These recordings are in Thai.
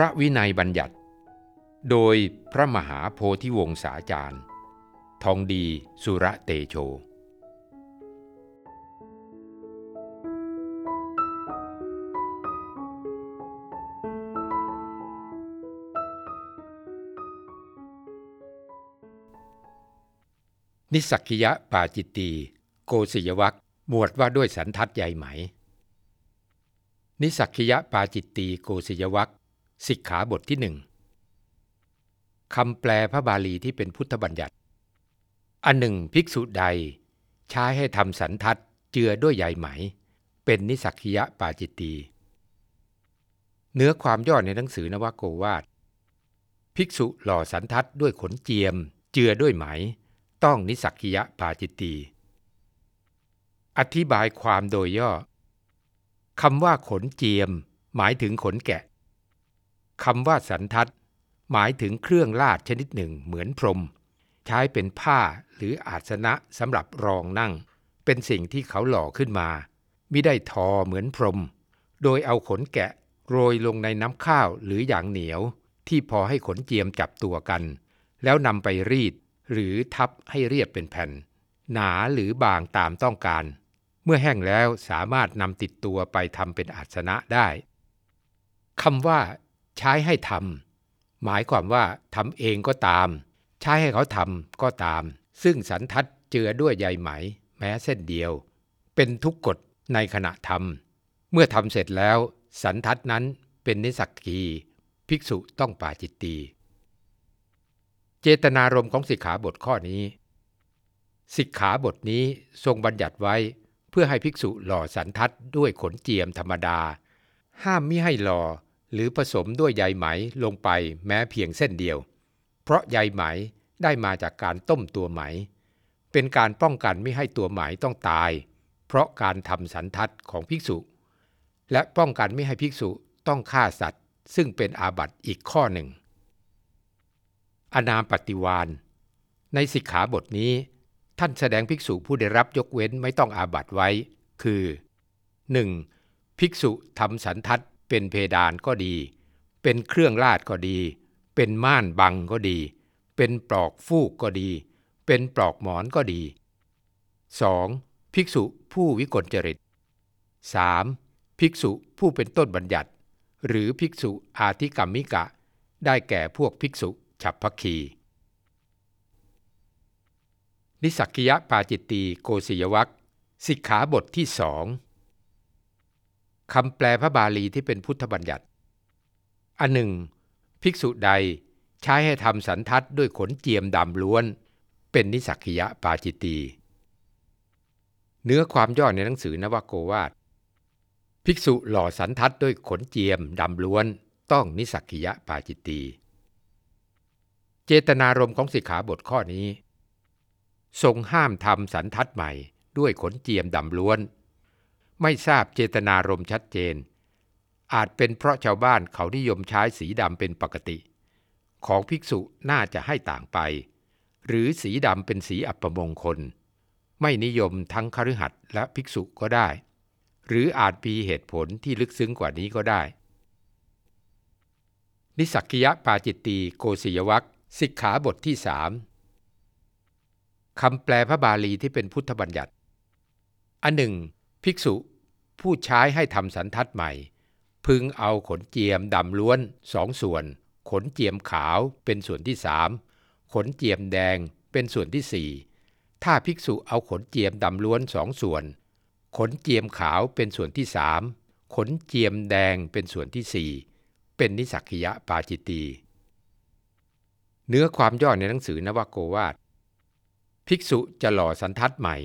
ระวินัยบัญญัติ โดยพระมหาโพธิวงศาจารย์ ทองดีสุระเตโชนิสักิยะปาจิตตีโกศยวัคหมวดว่าด้วยสันทัดใหญ่ไหม นิสักิยะปาจิตตีโกศยวัค สิกขาบทที่หนึ่งคำแปลพระบาลีที่เป็นพุทธบัญญัติ อันหนึ่งภิกษุใด ใช้ให้ทำสันทัดเจือด้วยใยไหม เป็นนิสักคิยะปาจิตตี เนื้อความย่อในหนังสือนวโกวาท ภิกษุหล่อสันทัดด้วยขนเจียม เจือด้วยไหม ต้องนิสักคิยะปาจิตตี อธิบายความโดยย่อคำว่าขนเจียม หมายถึงขนแกะ คำว่าสันทัดหมายถึงเครื่องลาดชนิดหนึ่งเหมือนพรม ใช้เป็นผ้าหรืออาสนะสำหรับรองนั่ง เป็นสิ่งที่เขาหล่อขึ้นมามิได้ทอเหมือนพรม โดยเอาขนแกะโรยลงในน้ำข้าวหรืออย่างเหนียว ที่พอให้ขนเจียมจับตัวกัน แล้วนำไปรีดหรือทับให้เรียบเป็นแผ่น หนาหรือบางตามต้องการ เมื่อแห้งแล้วสามารถนำติดตัวไปทำเป็นอาสนะได้คำว่า ใช้ให้ทำหมายความว่าทำเองก็ตาม ใช้ให้เขาทำก็ตาม ซึ่งสันทัดเจือด้วยใยไหม แม้เส้นเดียว เป็นทุกกฎในขณะทำเมื่อทำเสร็จแล้ว สันทัดนั้นเป็นนิสักกีภิกษุต้องปาจิตตีเจตนารมณ์ของสิกขาบทข้อนี้ สิกขาบทนี้ทรงบัญญัติไว้เพื่อให้ภิกษุหล่อสันทัดด้วยขนเจียมธรรมดา ห้ามมิให้หล่อ หรือผสมด้วยใยไหมลงไปแม้เพียงเส้นเดียว เพราะใยไหมได้มาจากการต้มตัวไหม เป็นการป้องกันไม่ให้ตัวไหมต้องตาย เพราะการทำสันทัดของภิกษุ และป้องกันไม่ให้ภิกษุต้องฆ่าสัตว์ ซึ่งเป็นอาบัติอีกข้อหนึ่ง อนามปฏิวานในสิกขาบทนี้ท่านแสดงภิกษุผู้ได้รับยกเว้นไม่ต้องอาบัติไว้ คือ 1. ภิกษุทำสันทัด เป็นเพดานก็ดี เป็นเครื่องลาดก็ดี เป็นม่านบังก็ดี เป็นปลอกฟูกก็ดี เป็นปลอกหมอนก็ดี 2. ภิกษุผู้วิกลจริต 3. ภิกษุผู้เป็นต้นบัญญัติ หรือภิกษุอาธิกรรมิกะ ได้แก่พวกภิกษุฉับพักคี นิสักกิยะปาจิตตีโกศิยวัคสิกขาบทที่สอง คำแปลพระบาลีที่เป็นพุทธบัญญัติ อันหนึ่ง ภิกษุใดใช้ให้ทำสันทัดด้วยขนเจียมดำล้วน เป็นนิสักยะปาจิตตีเนื้อความย่อในหนังสือนวโกวาทภิกษุหล่อสันทัดด้วยขนเจียมดำล้วน ต้องนิสักยะปาจิตตีเจตนารมณ์ของสิกขาบทข้อนี้ ทรงห้ามทำสันทัดใหม่ด้วยขนเจียมดำล้วน ไม่ทราบเจตนารมณ์ชัดเจน อาจเป็นเพราะชาวบ้านเขานิยมใช้สีดำเป็นปกติ ของภิกษุน่าจะให้ต่างไป หรือสีดำเป็นสีอัปมงคล ไม่นิยมทั้งคฤหัสถ์และภิกษุก็ได้ หรืออาจมีเหตุผลที่ลึกซึ้งกว่านี้ก็ได้ นิสักกิยะปาจิตตีโกศิยวัคสิกขาบทที่สามคำแปลพระบาลีที่เป็นพุทธบัญญัติ อันหนึ่ง ภิกษุผู้ใช้ให้ทำสันทัดใหม่ พึงเอาขนเจียมดำล้วนสองส่วน ขนเจียมขาวเป็นส่วนที่สามขนเจียมแดงเป็นส่วนที่สี่ถ้าภิกษุเอาขนเจียมดำล้วนสองส่วน ขนเจียมขาวเป็นส่วนที่สามขนเจียมแดงเป็นส่วนที่สี่เป็นนิสักคิยะปาจิตตี เนื้อความย่อในหนังสือนวโกวาทภิกษุจะหล่อสันทัดใหม่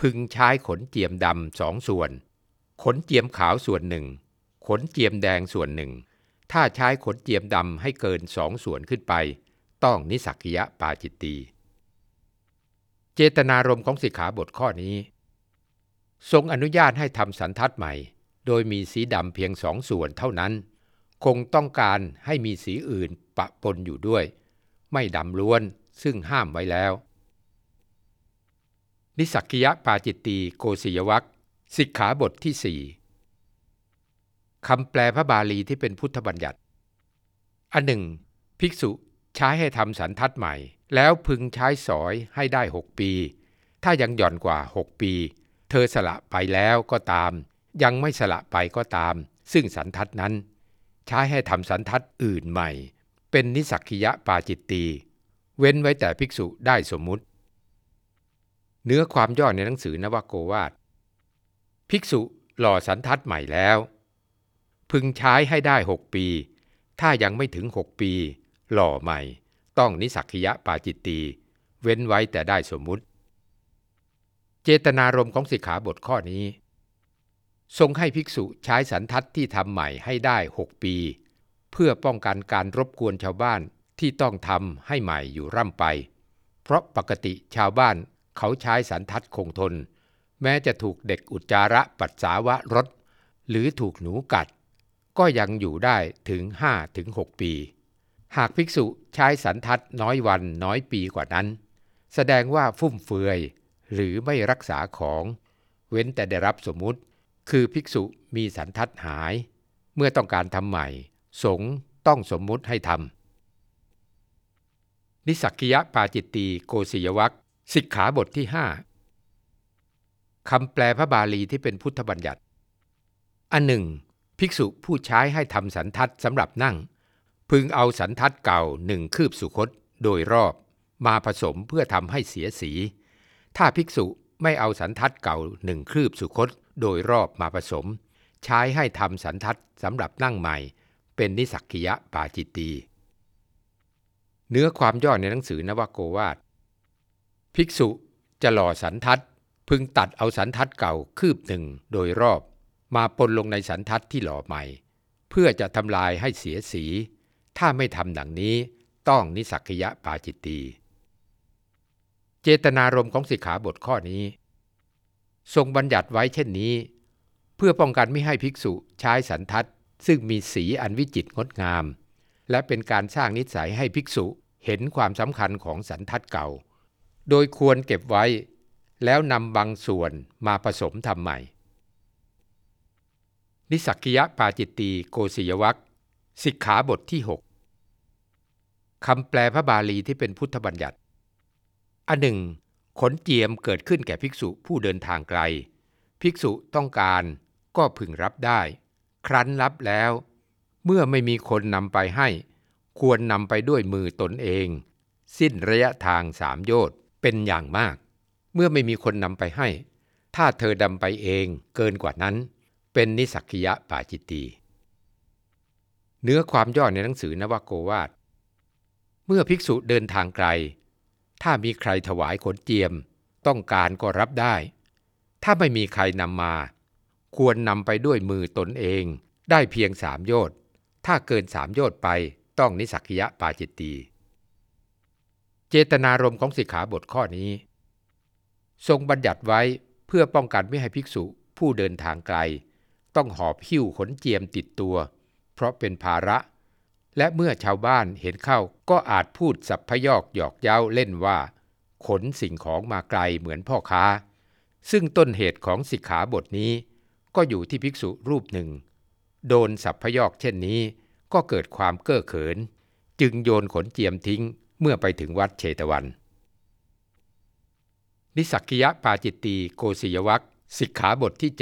พึงใช้ขนเจียมดำสองส่วน ขนเจียมขาวส่วนหนึ่ง ขนเจียมแดงส่วนหนึ่ง ถ้าใช้ขนเจียมดำให้เกินสองส่วนขึ้นไป ต้องนิสักยะปาจิตตี เจตนารมณ์ของสิกขาบทข้อนี้ ทรงอนุญาตให้ทำสันทัดใหม่ โดยมีสีดำเพียงสองส่วนเท่านั้น คงต้องการให้มีสีอื่นปะปนอยู่ด้วย ไม่ดำล้วนซึ่งห้ามไว้แล้ว นิสักยะปาจิตตีโกศิยวัคสิกขาบทที่สี่คำแปลพระบาลีที่เป็นพุทธบัญญัติ อันหนึ่ง ภิกษุใช้ให้ทำสันทัดใหม่ แล้วพึงใช้สอยให้ได้หกปี ถ้ายังหย่อนกว่าหกปี เธอสละไปแล้วก็ตาม ยังไม่สละไปก็ตาม ซึ่งสันทัดนั้น ใช้ให้ทำสันทัดอื่นใหม่ เป็นนิสักยะปาจิตตีเว้นไว้แต่ภิกษุได้สมมุติ เนื้อความย่อในหนังสือนวโกวาทภิกษุหล่อสันทัดใหม่แล้ว พึงใช้ให้ได้หกปี ถ้ายังไม่ถึงหกปี หล่อใหม่ ต้องนิสักคิยะปาจิตตีเว้นไว้แต่ได้สมมุติ เจตนารมณ์ของสิกขาบทข้อนี้ ทรงให้ภิกษุใช้สันทัดที่ทำใหม่ให้ได้หกปี เพื่อป้องกันการรบกวนชาวบ้านที่ต้องทำให้ใหม่อยู่ร่ำไป เพราะปกติชาวบ้าน เขาใช้สันทัดคงทน แม้จะถูกเด็กอุจจาระปัสสาวะรถ หรือถูกหนูกัด ก็ยังอยู่ได้ถึง5ถึง6ปี หากภิกษุใช้สันทัดน้อยวันน้อยปีกว่านั้น แสดงว่าฟุ่มเฟือย หรือไม่รักษาของ เว้นแต่ได้รับสมมุติ คือภิกษุมีสันทัดหาย เมื่อต้องการทำใหม่ สงต้องสมมุติให้ทำนิสักกิยะปาจิตตีโกศิยวัค สิกขาบทที่ห้าคำแปลพระบาลีที่เป็นพุทธบัญญัติ อันหนึ่ง ภิกษุผู้ใช้ให้ทำสันทัดสำหรับนั่ง พึงเอาสันทัดเก่าหนึ่งคืบสุคตโดยรอบมาผสมเพื่อทำให้เสียสี ถ้าภิกษุไม่เอาสันทัดเก่าหนึ่งคืบสุคตโดยรอบมาผสม ใช้ให้ทำสันทัดสำหรับนั่งใหม่ เป็นนิสักกิยะปาจิตตี เนื้อความย่อในหนังสือนวโกวาท ภิกษุจะหล่อสันทัดพึงตัดเอาสันทัดเก่าคืบหนึ่งโดยรอบ มาปนลงในสันทัดที่หล่อใหม่ เพื่อจะทำลายให้เสียสี ถ้าไม่ทำดังนี้ต้องนิสักยะปาจิตตีเจตนารมณ์ของสิกขาบทข้อนี้ ทรงบัญญัติไว้เช่นนี้ เพื่อป้องกันไม่ให้ภิกษุใช้สันทัดซึ่งมีสีอันวิจิตรงดงาม และเป็นการสร้างนิสัยให้ภิกษุเห็นความสำคัญของสันทัดเก่า โดยควรเก็บไว้ แล้วนำบางส่วนมาผสมทำใหม่ นิสักยะปาจิตตีโกศิยวัคสิกขาบทที่ 6คำแปลพระบาลีที่เป็นพุทธบัญญัติ อันหนึ่ง ขนเจียมเกิดขึ้นแก่ภิกษุผู้เดินทางไกล ภิกษุต้องการก็พึงรับได้ ครั้นรับแล้ว เมื่อไม่มีคนนำไปให้ ควรนำไปด้วยมือตนเอง สิ้นระยะทางสามโยชน์ เป็นอย่างมาก เมื่อไม่มีคนนำไปให้ ถ้าเธอดำไปเองเกินกว่านั้น เป็นนิสักยะปาจิตตี เนื้อความย่อในหนังสือนวโกวาท เมื่อภิกษุเดินทางไกล ถ้ามีใครถวายขนเจียม ต้องการก็รับได้ ถ้าไม่มีใครนำมา ควรนำไปด้วยมือตนเอง ได้เพียงสามโยชน์ถ้าเกินสามโยชน์ไปต้องนิสักยะปาจิตตี เจตนารมณ์ของสิกขาบทข้อนี้ ทรงบัญญัติไว้เพื่อป้องกันไม่ให้ภิกษุผู้เดินทางไกล ต้องหอบหิ้วขนเจียมติดตัว เพราะเป็นภาระ และเมื่อชาวบ้านเห็นเข้าก็อาจพูดสับพยอกหยอกเย้าเล่นว่า ขนสิ่งของมาไกลเหมือนพ่อค้า ซึ่งต้นเหตุของสิกขาบทนี้ก็อยู่ที่ภิกษุรูปหนึ่ง โดนสับพยอกเช่นนี้ ก็เกิดความเก้อเขิน จึงโยนขนเจียมทิ้ง เมื่อไปถึงวัดเชตวัน นิสักยะปาจิตตีโกศิยวัคสิกขาบทที่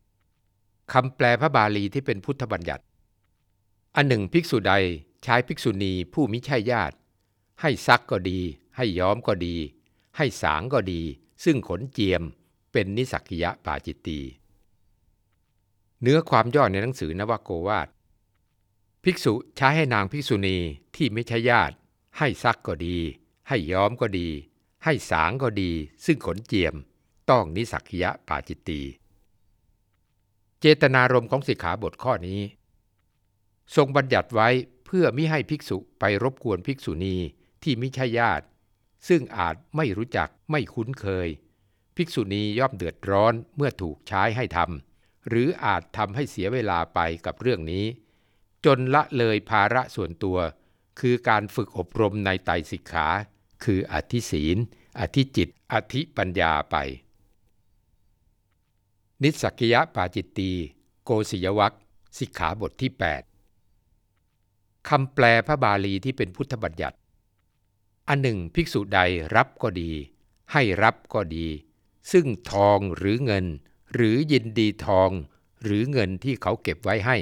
7คำแปลพระบาลีที่เป็นพุทธบัญญัติ อันหนึ่งภิกษุใดใช้ภิกษุณีผู้มิใช่ญาติ ให้ซักก็ดี ให้ย้อมก็ดี ให้สางก็ดี ซึ่งขนเจียมเป็นนิสักยะปาจิตตีเนื้อความย่อในหนังสือนวโกวาท ภิกษุใช้ให้นางภิกษุณีที่ไม่ใช่ญาติ ให้ซักก็ดี ให้ย้อมก็ดี ให้สางก็ดี ซึ่งขนเจียม ต้องนิสักยะปาจิตตีเจตนารมณ์ของสิกขาบทข้อนี้ ทรงบัญญัติไว้เพื่อมิให้ภิกษุไปรบกวนภิกษุณีที่มิใช่ญาติ ซึ่งอาจไม่รู้จักไม่คุ้นเคย ภิกษุณีย่อมเดือดร้อนเมื่อถูกใช้ให้ทำหรืออาจทำให้เสียเวลาไปกับเรื่องนี้ จนละเลยภาระส่วนตัว คือการฝึกอบรมในไตสิกขา คืออธิศีล อธิจิต อธิปัญญาไป นิสักยะปาจิตตี โกศิยวัคสิกขาบทที่คำแปลพระบาลีที่เป็นพุทธบัญญัติ อันหนึ่งภิกษุใดรับก็ดี ให้รับก็ดี ซึ่งทองหรือเงิน หรือยินดีทอง หรือเงินที่เขาเก็บไว้ให้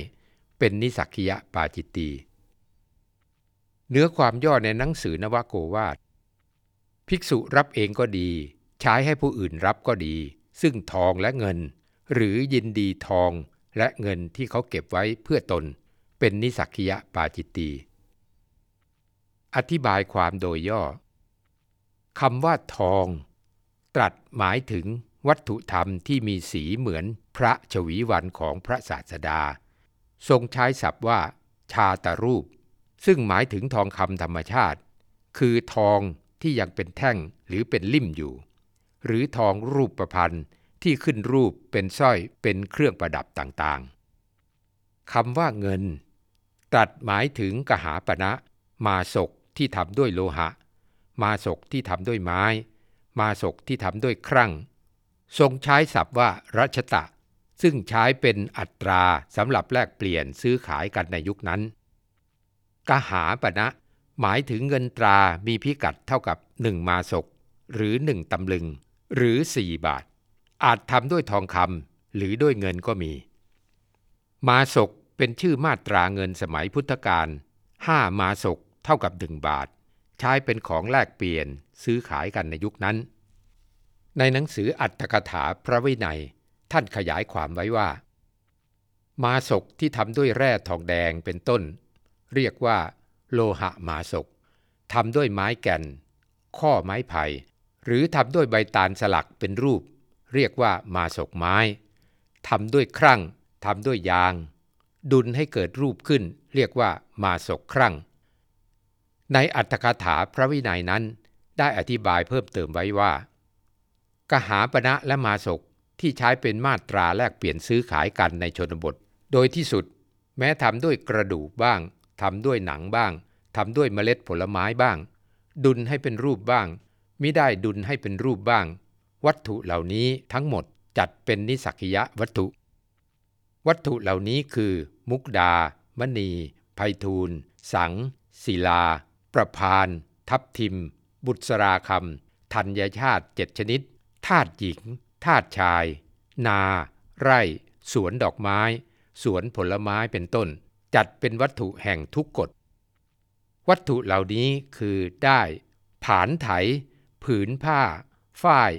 เป็นนิสักยะปาจิตตี เนื้อความย่อในหนังสือนวโกวาท ภิกษุรับเองก็ดี ใช้ให้ผู้อื่นรับก็ดี ซึ่งทองและเงิน หรือยินดีทองและเงินที่เขาเก็บไว้เพื่อตน เป็นนิสักคิยะปาจิตตีอธิบายความโดยย่อคำว่าทอง ตรัสหมายถึงวัตถุธรรมที่มีสีเหมือนพระชวีวันของพระศาสดา ทรงใช้ศัพท์ว่า ชาตรูป ซึ่งหมายถึงทองคำธรรมชาติ คือทองที่ยังเป็นแท่งหรือเป็นลิ่มอยู่ หรือทองรูปประพันธ์ที่ขึ้นรูปเป็นสร้อยเป็นเครื่องประดับต่างๆคำว่าเงินตรัสหมายถึงกหาปณะมาศกที่ทำด้วยโลหะ มาศกที่ทำด้วยไม้ มาศกที่ทำด้วยครั่ง ทรงใช้ศัพท์ว่ารัชตะ ซึ่งใช้เป็นอัตราสำหรับแลกเปลี่ยนซื้อขายกันในยุคนั้น กหาปณะ หมายถึงเงินตรามีพิกัดเท่ากับหนึ่งมาศก หรือหนึ่งตำลึง หรือสี่บาท อาจทำด้วยทองคำหรือด้วยเงินก็มี มาศกเป็นชื่อมาตราเงินสมัยพุทธกาลห้ามาศกเท่ากับหนึ่งบาท ใช้เป็นของแลกเปลี่ยนซื้อขายกันในยุคนั้น ในหนังสืออัตถกถาพระวินัย ท่านขยายความไว้ว่า มาศกที่ทำด้วยแร่ทองแดงเป็นต้น เรียกว่า โลหะมาศกทำด้วยไม้แก่น ข้อไม้ไผ่ หรือทำด้วยใบตาลสลักเป็นรูป เรียกว่ามาศกไม้ทำด้วยครั่งทำด้วยยาง ดุลให้เกิดรูปขึ้น เรียกว่ามาศกครั่ง ในอัตถกถาพระวินัยนั้น ได้อธิบายเพิ่มเติมไว้ว่า กหาปณะและมาศกที่ใช้เป็นมาตราแลกเปลี่ยนซื้อขายกันในชนบท โดยที่สุดแม้ทำด้วยกระดูกบ้าง ทำด้วยหนังบ้างทำด้วยเมล็ดผลไม้บ้าง ดุลให้เป็นรูปบ้างมิได้ดุลให้เป็นรูปบ้าง วัตถุเหล่านี้ทั้งหมดจัดเป็นนิสักยะวัตถุ วัตถุเหล่านี้คือ มุกดา มณีไพฑูรย์สัง ศิลา ประพาน ทับทิม บุษราคำธัญชาติเจ็ดชนิดธาตุหญิงธาตุชาย นา ไร่ สวนดอกไม้ สวนผลไม้เป็นต้น จัดเป็นวัตถุแห่งทุกกฎ วัตถุเหล่านี้คือได้ ผานไถ ผืนผ้า ฝ้าย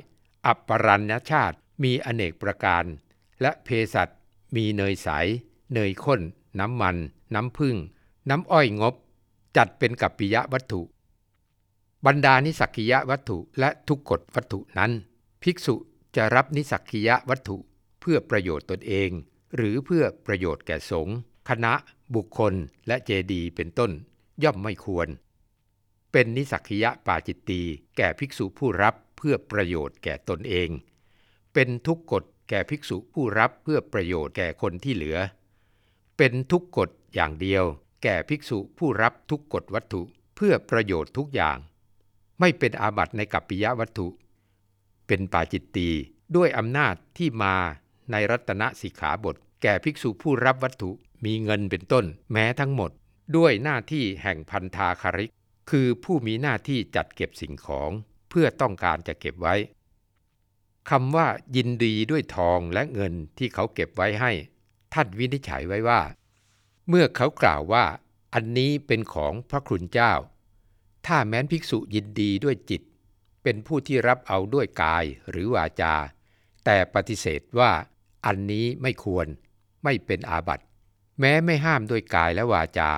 อัปปรัญญชาติมีอเนกประการ และเพสัตมีเนยใส เนยข้น น้ำมัน น้ำผึ้งน้ำอ้อยงบ จัดเป็นกัปปิยะวัตถุ บรรดานิสักิยะวัตถุและทุกกฎวัตถุนั้น ภิกษุจะรับนิสักกิยะวัตถุเพื่อประโยชน์ตนเอง หรือเพื่อประโยชน์แก่สงฆ์คณะ บุคคลและเจดีเป็นต้น ย่อมไม่ควร เป็นนิสักยะปาจิตตีแก่ภิกษุผู้รับเพื่อประโยชน์แก่ตนเอง เป็นทุกกฎแก่ภิกษุผู้รับเพื่อประโยชน์แก่คนที่เหลือ เป็นทุกกฎอย่างเดียว แก่ภิกษุผู้รับทุกกฎวัตถุเพื่อประโยชน์ทุกอย่าง ไม่เป็นอาบัติในกัปปิยะวัตถุ เป็นปาจิตตีด้วยอำนาจที่มาในรัตนสิกขาบท แก่ภิกษุผู้รับวัตถุมีเงินเป็นต้น แม้ทั้งหมด ด้วยหน้าที่แห่งพันธาคาริก คือผู้มีหน้าที่จัดเก็บสิ่งของ เพื่อต้องการจะเก็บไว้คำว่ายินดีด้วยทองและเงินที่เขาเก็บไว้ให้ ท่านวินิจฉัยไว้ว่า เมื่อเขากล่าวว่า อันนี้เป็นของพระคุณเจ้า ถ้าแม้นภิกษุยินดีด้วยจิต เป็นผู้ที่รับเอาด้วยกายหรือวาจา แต่ปฏิเสธว่าอันนี้ไม่ควร ไม่เป็นอาบัติแม้ไม่ห้ามด้วยกายและวาจา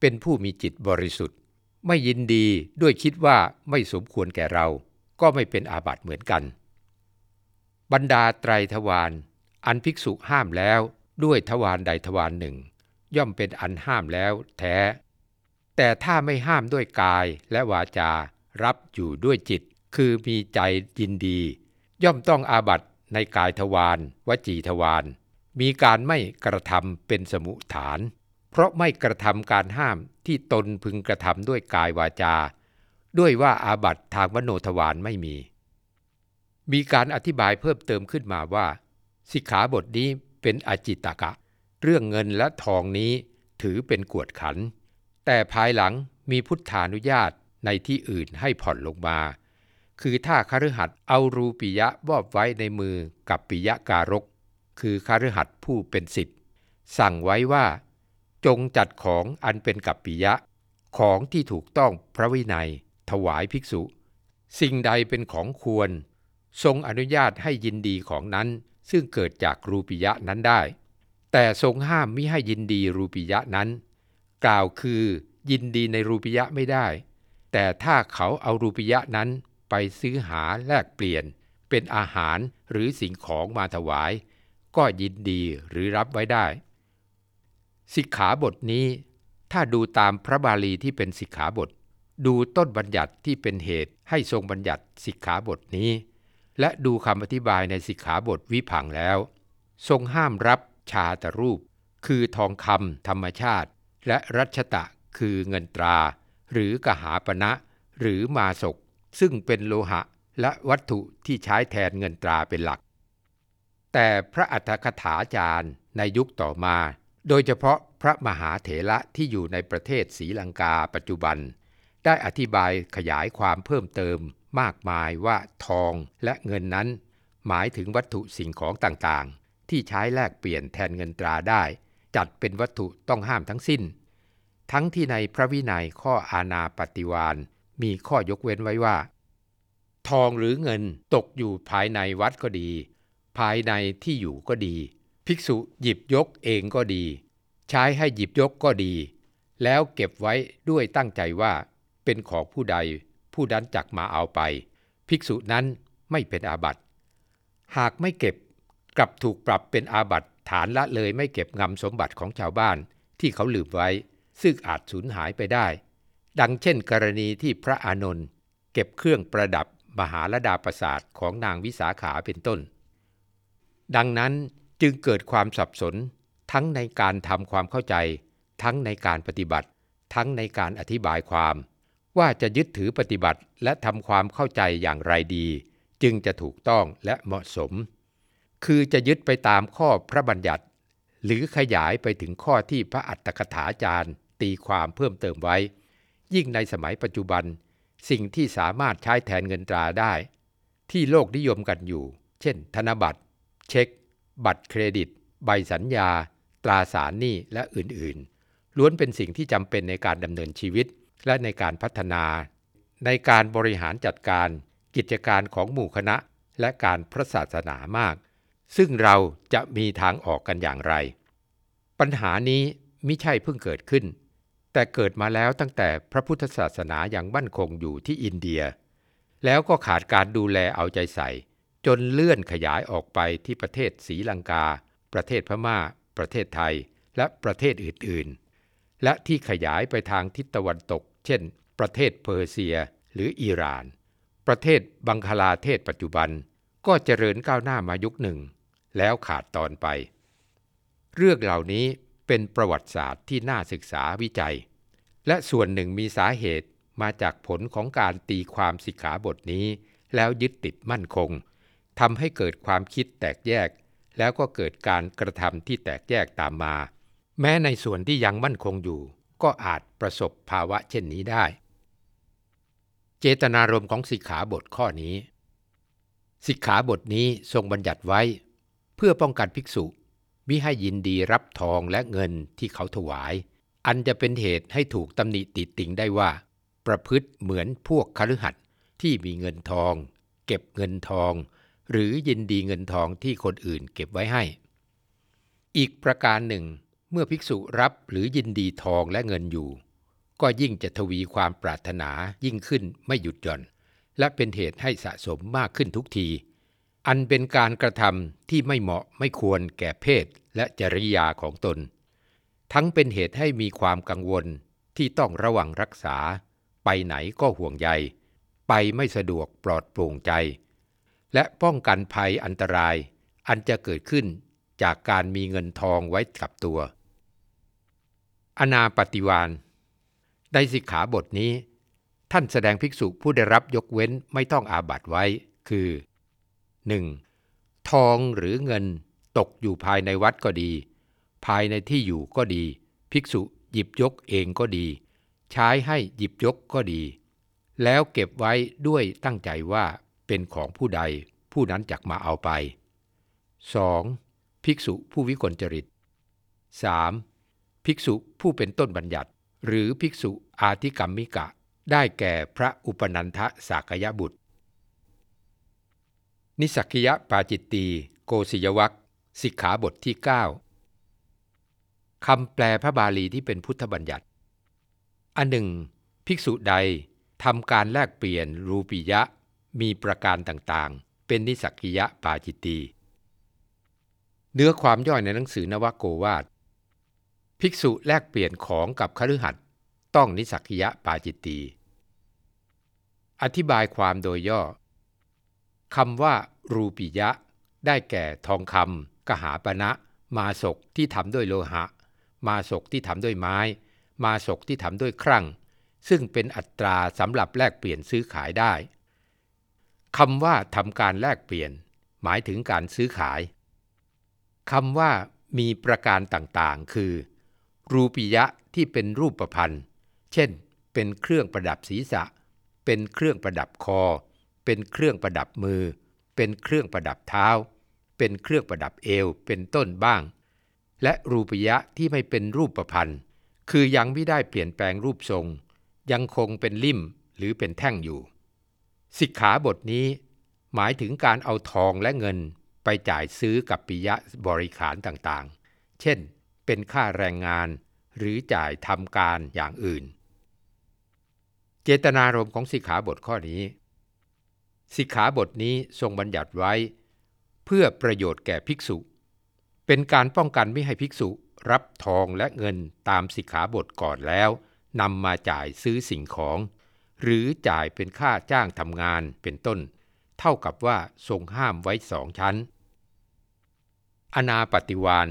เป็นผู้มีจิตบริสุทธิ์ ไม่ยินดีด้วยคิดว่าไม่สมควรแก่เรา ก็ไม่เป็นอาบัติเหมือนกัน บรรดาไตรทวารอันภิกษุห้ามแล้วด้วยทวารใดทวารหนึ่ง ย่อมเป็นอันห้ามแล้วแท้ แต่ถ้าไม่ห้ามด้วยกายและวาจา รับอยู่ด้วยจิต คือมีใจยินดี ย่อมต้องอาบัตในกายทวารวจีทวาร มีการไม่กระทำเป็นสมุฐาน เพราะไม่กระทำการห้ามที่ตนพึงกระทำด้วยกายวาจา ด้วยว่าอาบัตทางวโนทวารไม่มี มีการอธิบายเพิ่มเติมขึ้นมาว่า สิกขาบทนี้เป็นอจิตตกะ เรื่องเงินและทองนี้ถือเป็นกวดขัน แต่ภายหลังมีพุทธานุญาตในที่อื่นให้ผ่อนลงมา คือถ้าคฤหัสถ์เอารูปิยะบอบไว้ในมือกับปิยะการก คือคฤหัสถ์ผู้เป็นสิทธิ์สั่งไว้ว่า จงจัดของอันเป็นกับปิยะ ของที่ถูกต้องพระวินัย ถวายภิกษุ สิ่งใดเป็นของควร ทรงอนุญาตให้ยินดีของนั้น ซึ่งเกิดจากรูปิยะนั้นได้ แต่ทรงห้ามมิให้ยินดีรูปิยะนั้น กล่าวคือยินดีในรูปิยะไม่ได้ แต่ถ้าเขาเอารูปิยะนั้นไปซื้อหาแลกเปลี่ยน เป็นอาหารหรือสิ่งของมาถวาย ก็ยินดีหรือรับไว้ได้ สิกขาบทนี้ถ้าดูตามพระบาลีที่เป็นสิกขาบท ดูต้นบัญญัติที่เป็นเหตุให้ทรงบัญญัติสิกขาบทนี้ และดูคำอธิบายในสิกขาบทวิพังแล้ว ทรงห้ามรับชาตรูป คือทองคำธรรมชาติ และรัชตะคือเงินตรา หรือกหาปณะหรือมาศกซึ่งเป็นโลหะและวัตถุที่ใช้แทนเงินตราเป็นหลัก แต่พระอัฏฐกถาจารย์ในยุคต่อมา โดยเฉพาะพระมหาเถระที่อยู่ในประเทศศรีลังกาปัจจุบัน ได้อธิบายขยายความเพิ่มเติมมากมายว่าทองและเงินนั้น หมายถึงวัตถุสิ่งของต่างๆ ที่ใช้แลกเปลี่ยนแทนเงินตราได้ จัดเป็นวัตถุต้องห้ามทั้งสิ้น ทั้งที่ในพระวินัยข้ออาณาปฏิวานมีข้อยกเว้นไว้ว่า ทองหรือเงินตกอยู่ภายในวัดก็ดี ภายในที่อยู่ก็ดี ภิกษุหยิบยกเองก็ดี ใช้ให้หยิบยกก็ดี แล้วเก็บไว้ด้วยตั้งใจว่า เป็นของผู้ใด ผู้นั้นจักมาเอาไป ภิกษุนั้นไม่เป็นอาบัติ หากไม่เก็บกลับถูกปรับเป็นอาบัติฐานละเลยไม่เก็บงำสมบัติของชาวบ้านที่เขาลืมไว้ ซึ่งอาจสูญหายไปได้ ดังเช่น กรณีที่พระอานนท์เก็บเครื่องประดับมหาลดาประสาทของนางวิสาขาเป็นต้น ดังนั้นจึงเกิดความสับสน ทั้งในการทำความเข้าใจ ทั้งในการปฏิบัติ ทั้งในการอธิบายความ ว่าจะยึดถือปฏิบัติและทำความเข้าใจอย่างไรดี จึงจะถูกต้องและเหมาะสม คือจะยึดไปตามข้อพระบัญญัติ หรือขยายไปถึงข้อที่พระอัตถกถาจารย์ ตีความเพิ่มเติมไว้ ยิ่งในสมัยปัจจุบัน สิ่งที่สามารถใช้แทนเงินตราได้ ที่โลกนิยมกันอยู่ เช่น ธนบัตร เช็ค บัตรเครดิต ใบสัญญา ตราสารหนี้และอื่นๆ ล้วนเป็นสิ่งที่จำเป็นในการดำเนินชีวิต และในการพัฒนา ในการบริหารจัดการ กิจการของหมู่คณะ และการพระศาสนามาก ซึ่งเราจะมีทางออกกันอย่างไร ปัญหานี้ไม่ใช่เพิ่งเกิดขึ้น แต่เกิดมาแล้วตั้งแต่พระพุทธศาสนาอย่างมั่นคงอยู่ที่อินเดีย แล้วก็ขาดการดูแลเอาใจใส่ จนเลื่อนขยายออกไปที่ประเทศศรีลังกา ประเทศพมา่า ประเทศไทย และประเทศอื่นๆ และที่ขยายไปทางทิศตะวันตก เช่น ประเทศเปอร์เซียหรืออิหร่าน ประเทศบังคลาเทศปัจจุบันก็เจริญก้าวหน้ามายุคหนึ่ง แล้วขาดตอนไป เรื่องเหล่านี้เป็นประวัติศาสตร์ที่น่าศึกษาวิจัย และส่วนหนึ่งมีสาเหตุมาจากผลของการตีความสิกขาบทนี้ แล้วยึดติดมั่นคง ทำให้เกิดความคิดแตกแยก แล้วก็เกิดการกระทำที่แตกแยกตามมา แม้ในส่วนที่ยังมั่นคงอยู่ ก็อาจประสบภาวะเช่นนี้ได้ เจตนารมณ์ของสิกขาบทข้อนี้ สิกขาบทนี้ทรงบัญญัติไว้ เพื่อป้องกันภิกษุมิให้ยินดีรับทองและเงินที่เขาถวาย อันจะเป็นเหตุให้ถูกตำหนิติดติงได้ว่า ประพฤติเหมือนพวกคฤหัสถ์ที่มีเงินทอง เก็บเงินทอง หรือยินดีเงินทองที่คนอื่นเก็บไว้ให้ อีกประการหนึ่ง เมื่อภิกษุรับหรือยินดีทองและเงินอยู่ ก็ยิ่งจะทวีความปรารถนายิ่งขึ้นไม่หยุดหย่อน และเป็นเหตุให้สะสมมากขึ้นทุกที อันเป็นการกระทำที่ไม่เหมาะไม่ควรแก่เพศและจริยาของตน ทั้งเป็นเหตุให้มีความกังวลที่ต้องระวังรักษา ไปไหนก็ห่วงใย ไปไม่สะดวกปลอดโปร่งใจ และป้องกันภัยอันตราย อันจะเกิดขึ้นจากการมีเงินทองไว้กับตัว อนาปฏิวานในสิกขาบทนี้ ท่านแสดงภิกษุผู้ได้รับยกเว้นไม่ต้องอาบัตไว้ คือ 1. ทองหรือเงินตกอยู่ภายในวัดก็ดี ภายในที่อยู่ก็ดี ภิกษุหยิบยกเองก็ดี ใช้ให้หยิบยกก็ดี แล้วเก็บไว้ด้วยตั้งใจว่า เป็นของผู้ใดผู้นั้นจักมาเอาไป 2. ภิกษุผู้วิกลจริต 3. ภิกษุผู้เป็นต้นบัญญัติ หรือภิกษุอาธิกรรมิกะ ได้แก่พระอุปนันทสากยบุตร นิสักยะปาจิตตีโกศิยวัคสิกขาบทที่ 9 คำแปลพระบาลีที่เป็นพุทธบัญญัติ อันหนึ่ง ภิกษุใดทำการแลกเปลี่ยนรูปิยะ มีประการต่างๆ เป็นนิสักยะปาจิตตีเนื้อความย่อยในหนังสือนวโกวาทภิกษุแลกเปลี่ยนของกับคฤหัสถ์ต้องนิสักยะปาจิตตีอธิบายความโดยย่อคำว่า รูปิยะ ได้แก่ทองคำกหาปณะมาศกที่ทำด้วยโลหะ มาศกที่ทำด้วยไม้ มาศกที่ทำด้วยครั่ง ซึ่งเป็นอัตราสำหรับแลกเปลี่ยนซื้อขายได้ คำว่าทำการแลกเปลี่ยน หมายถึงการซื้อขายคำว่ามีประการต่างๆ คือ รูปิยะที่เป็นรูปประพันธ์ เช่น เป็นเครื่องประดับศีรษะ เป็นเครื่องประดับคอ เป็นเครื่องประดับมือ เป็นเครื่องประดับเท้า เป็นเครื่องประดับเอว เป็นต้นบ้าง และรูปิยะที่ไม่เป็นรูปประพันธ์ คือยังไม่ได้เปลี่ยนแปลงรูปทรง ยังคงเป็นลิ่มหรือเป็นแท่งอยู่ สิกขาบทนี้หมายถึงการเอาทองและเงินไปจ่ายซื้อกับปิยะบริขารต่างๆ เช่น เป็นค่าแรงงานหรือจ่ายทำการอย่างอื่น เจตนารมณ์ของสิกขาบทข้อนี้ สิกขาบทนี้ทรงบัญญัติไว้ เพื่อประโยชน์แก่ภิกษุ เป็นการป้องกันไม่ให้ภิกษุรับทองและเงินตามสิกขาบทก่อนแล้วนำมาจ่ายซื้อสิ่งของ หรือจ่ายเป็นค่าจ้างทำงานเป็นต้น เท่ากับว่าทรงห้ามไว้สองชั้น อนาปฏิวาน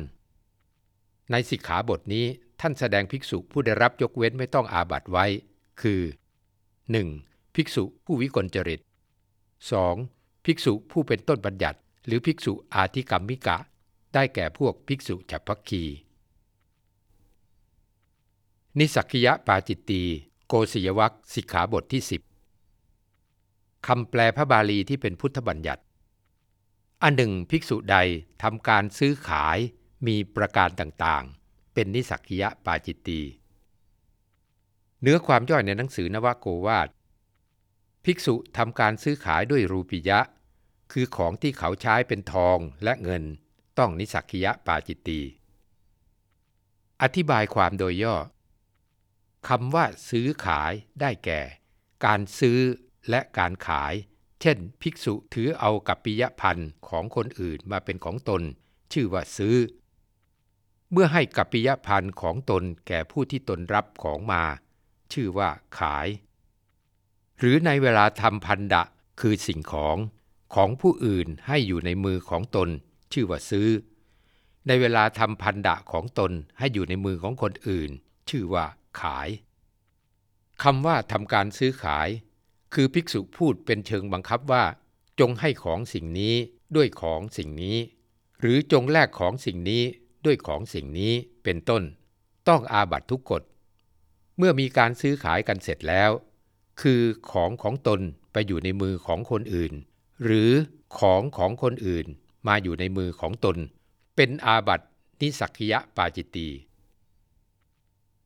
ในสิกขาบทนี้ท่านแสดงภิกษุผู้ได้รับยกเว้นไม่ต้องอาบัตไว้ คือ 1. ภิกษุผู้วิกลจริต 2. ภิกษุผู้เป็นต้นบัญญัติ หรือภิกษุอาธิกรรมมิกะ ได้แก่พวกภิกษุฉัพพคี นิสักยะปาจิตตี โกศยวัคสิกขาบทที่ 10 คำแปลพระบาลีที่เป็นพุทธบัญญัติ อันหนึ่งภิกษุใดทำการซื้อขายมีประการต่างๆ เป็นนิสักยะปาจิตตี เนื้อความย่อยในหนังสือนวโกวาท ภิกษุทำการซื้อขายด้วยรูปิยะ คือของที่เขาใช้เป็นทองและเงินต้องนิสักยะปาจิตตี อธิบายความโดยย่อ คำว่าซื้อขายได้แก่ การซื้อและการขาย เช่น ภิกษุถือเอากัปปิยพันธ์ของคนอื่นมาเป็นของตน ชื่อว่าซื้อ เมื่อให้กัปปิยพันธ์ของตนแก่ผู้ที่ตนรับของมา ชื่อว่าขาย หรือในเวลาทำพันดะคือสิ่งของของผู้อื่นให้อยู่ในมือของตน ชื่อว่าซื้อ ในเวลาทำพันดะของตนให้อยู่ในมือของคนอื่น ชื่อว่า ขายคำว่าทำการซื้อขาย คือภิกษุพูดเป็นเชิงบังคับว่า จงให้ของสิ่งนี้ด้วยของสิ่งนี้ หรือจงแลกของสิ่งนี้ด้วยของสิ่งนี้เป็นต้น ต้องอาบัตทุกกฎ เมื่อมีการซื้อขายกันเสร็จแล้ว คือของของตนไปอยู่ในมือของคนอื่น หรือของของคนอื่นมาอยู่ในมือของตน เป็นอาบัตนิสักยะปาจิตตี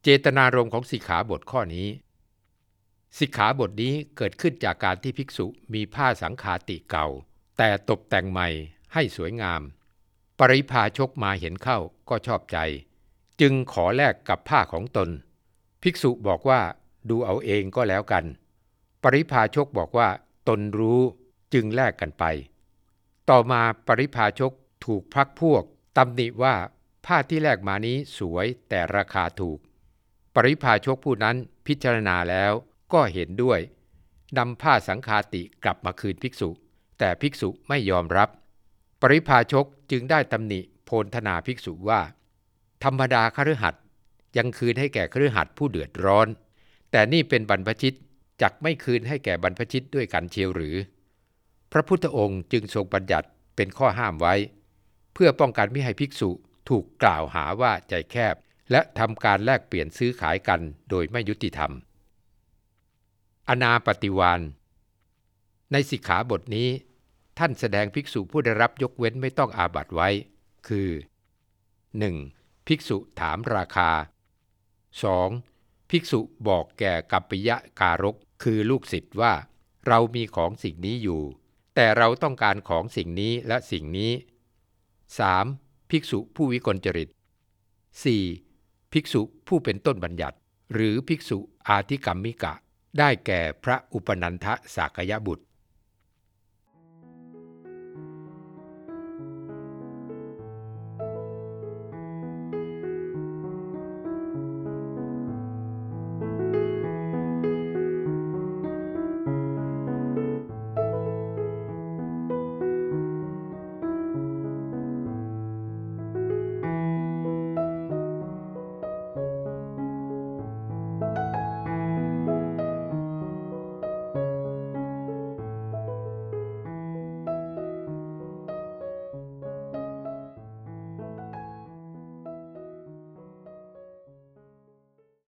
เจตนารมณ์ของสิกขาบทข้อนี้ สิกขาบทนี้เกิดขึ้นจากการที่ภิกษุมีผ้าสังขาติเก่า แต่ตกแต่งใหม่ให้สวยงาม ปริพาชกมาเห็นเข้าก็ชอบใจ จึงขอแลกกับผ้าของตน ภิกษุบอกว่าดูเอาเองก็แล้วกัน ปริพาชกบอกว่าตนรู้จึงแลกกันไป ต่อมาปริพาชกถูกพักพวกตำหนิว่าผ้าที่แลกมานี้สวยแต่ราคาถูก ปริพาชกผู้นั้นพิจารณาแล้วก็เห็นด้วยนำผ้าสังคาติกลับมาคืนภิกษุ แต่ภิกษุไม่ยอมรับ ปริพาชกจึงได้ตำหนิโพลธนาภิกษุว่า ธรรมดาคฤหัสยังคืนให้แก่คฤหัสผู้เดือดร้อน แต่นี่เป็นบรรพชิตจักไม่คืนให้แก่บรรพชิตด้วยกันเชียวหรือ พระพุทธองค์จึงทรงบัญญัติเป็นข้อห้ามไว้ เพื่อป้องกันไม่ให้ภิกษุถูกกล่าวหาว่าใจแคบ และทำการแลกเปลี่ยนซื้อขายกันโดยไม่ยุติธรรม อนาปฏิวานในสิกขาบทนี้ ท่านแสดงภิกษุผู้ได้รับยกเว้นไม่ต้องอาบัตไว้ คือ 1. ภิกษุถามราคา 2. ภิกษุบอกแก่กัปปิยะการกคือลูกศิษย์ว่า เรามีของสิ่งนี้อยู่ แต่เราต้องการของสิ่งนี้และสิ่งนี้ 3. ภิกษุผู้วิกลจริต 4. ภิกษุผู้เป็นต้นบัญญัติ หรือภิกษุอาธิกรรมิกะ ได้แก่พระอุปนันทสากยบุตร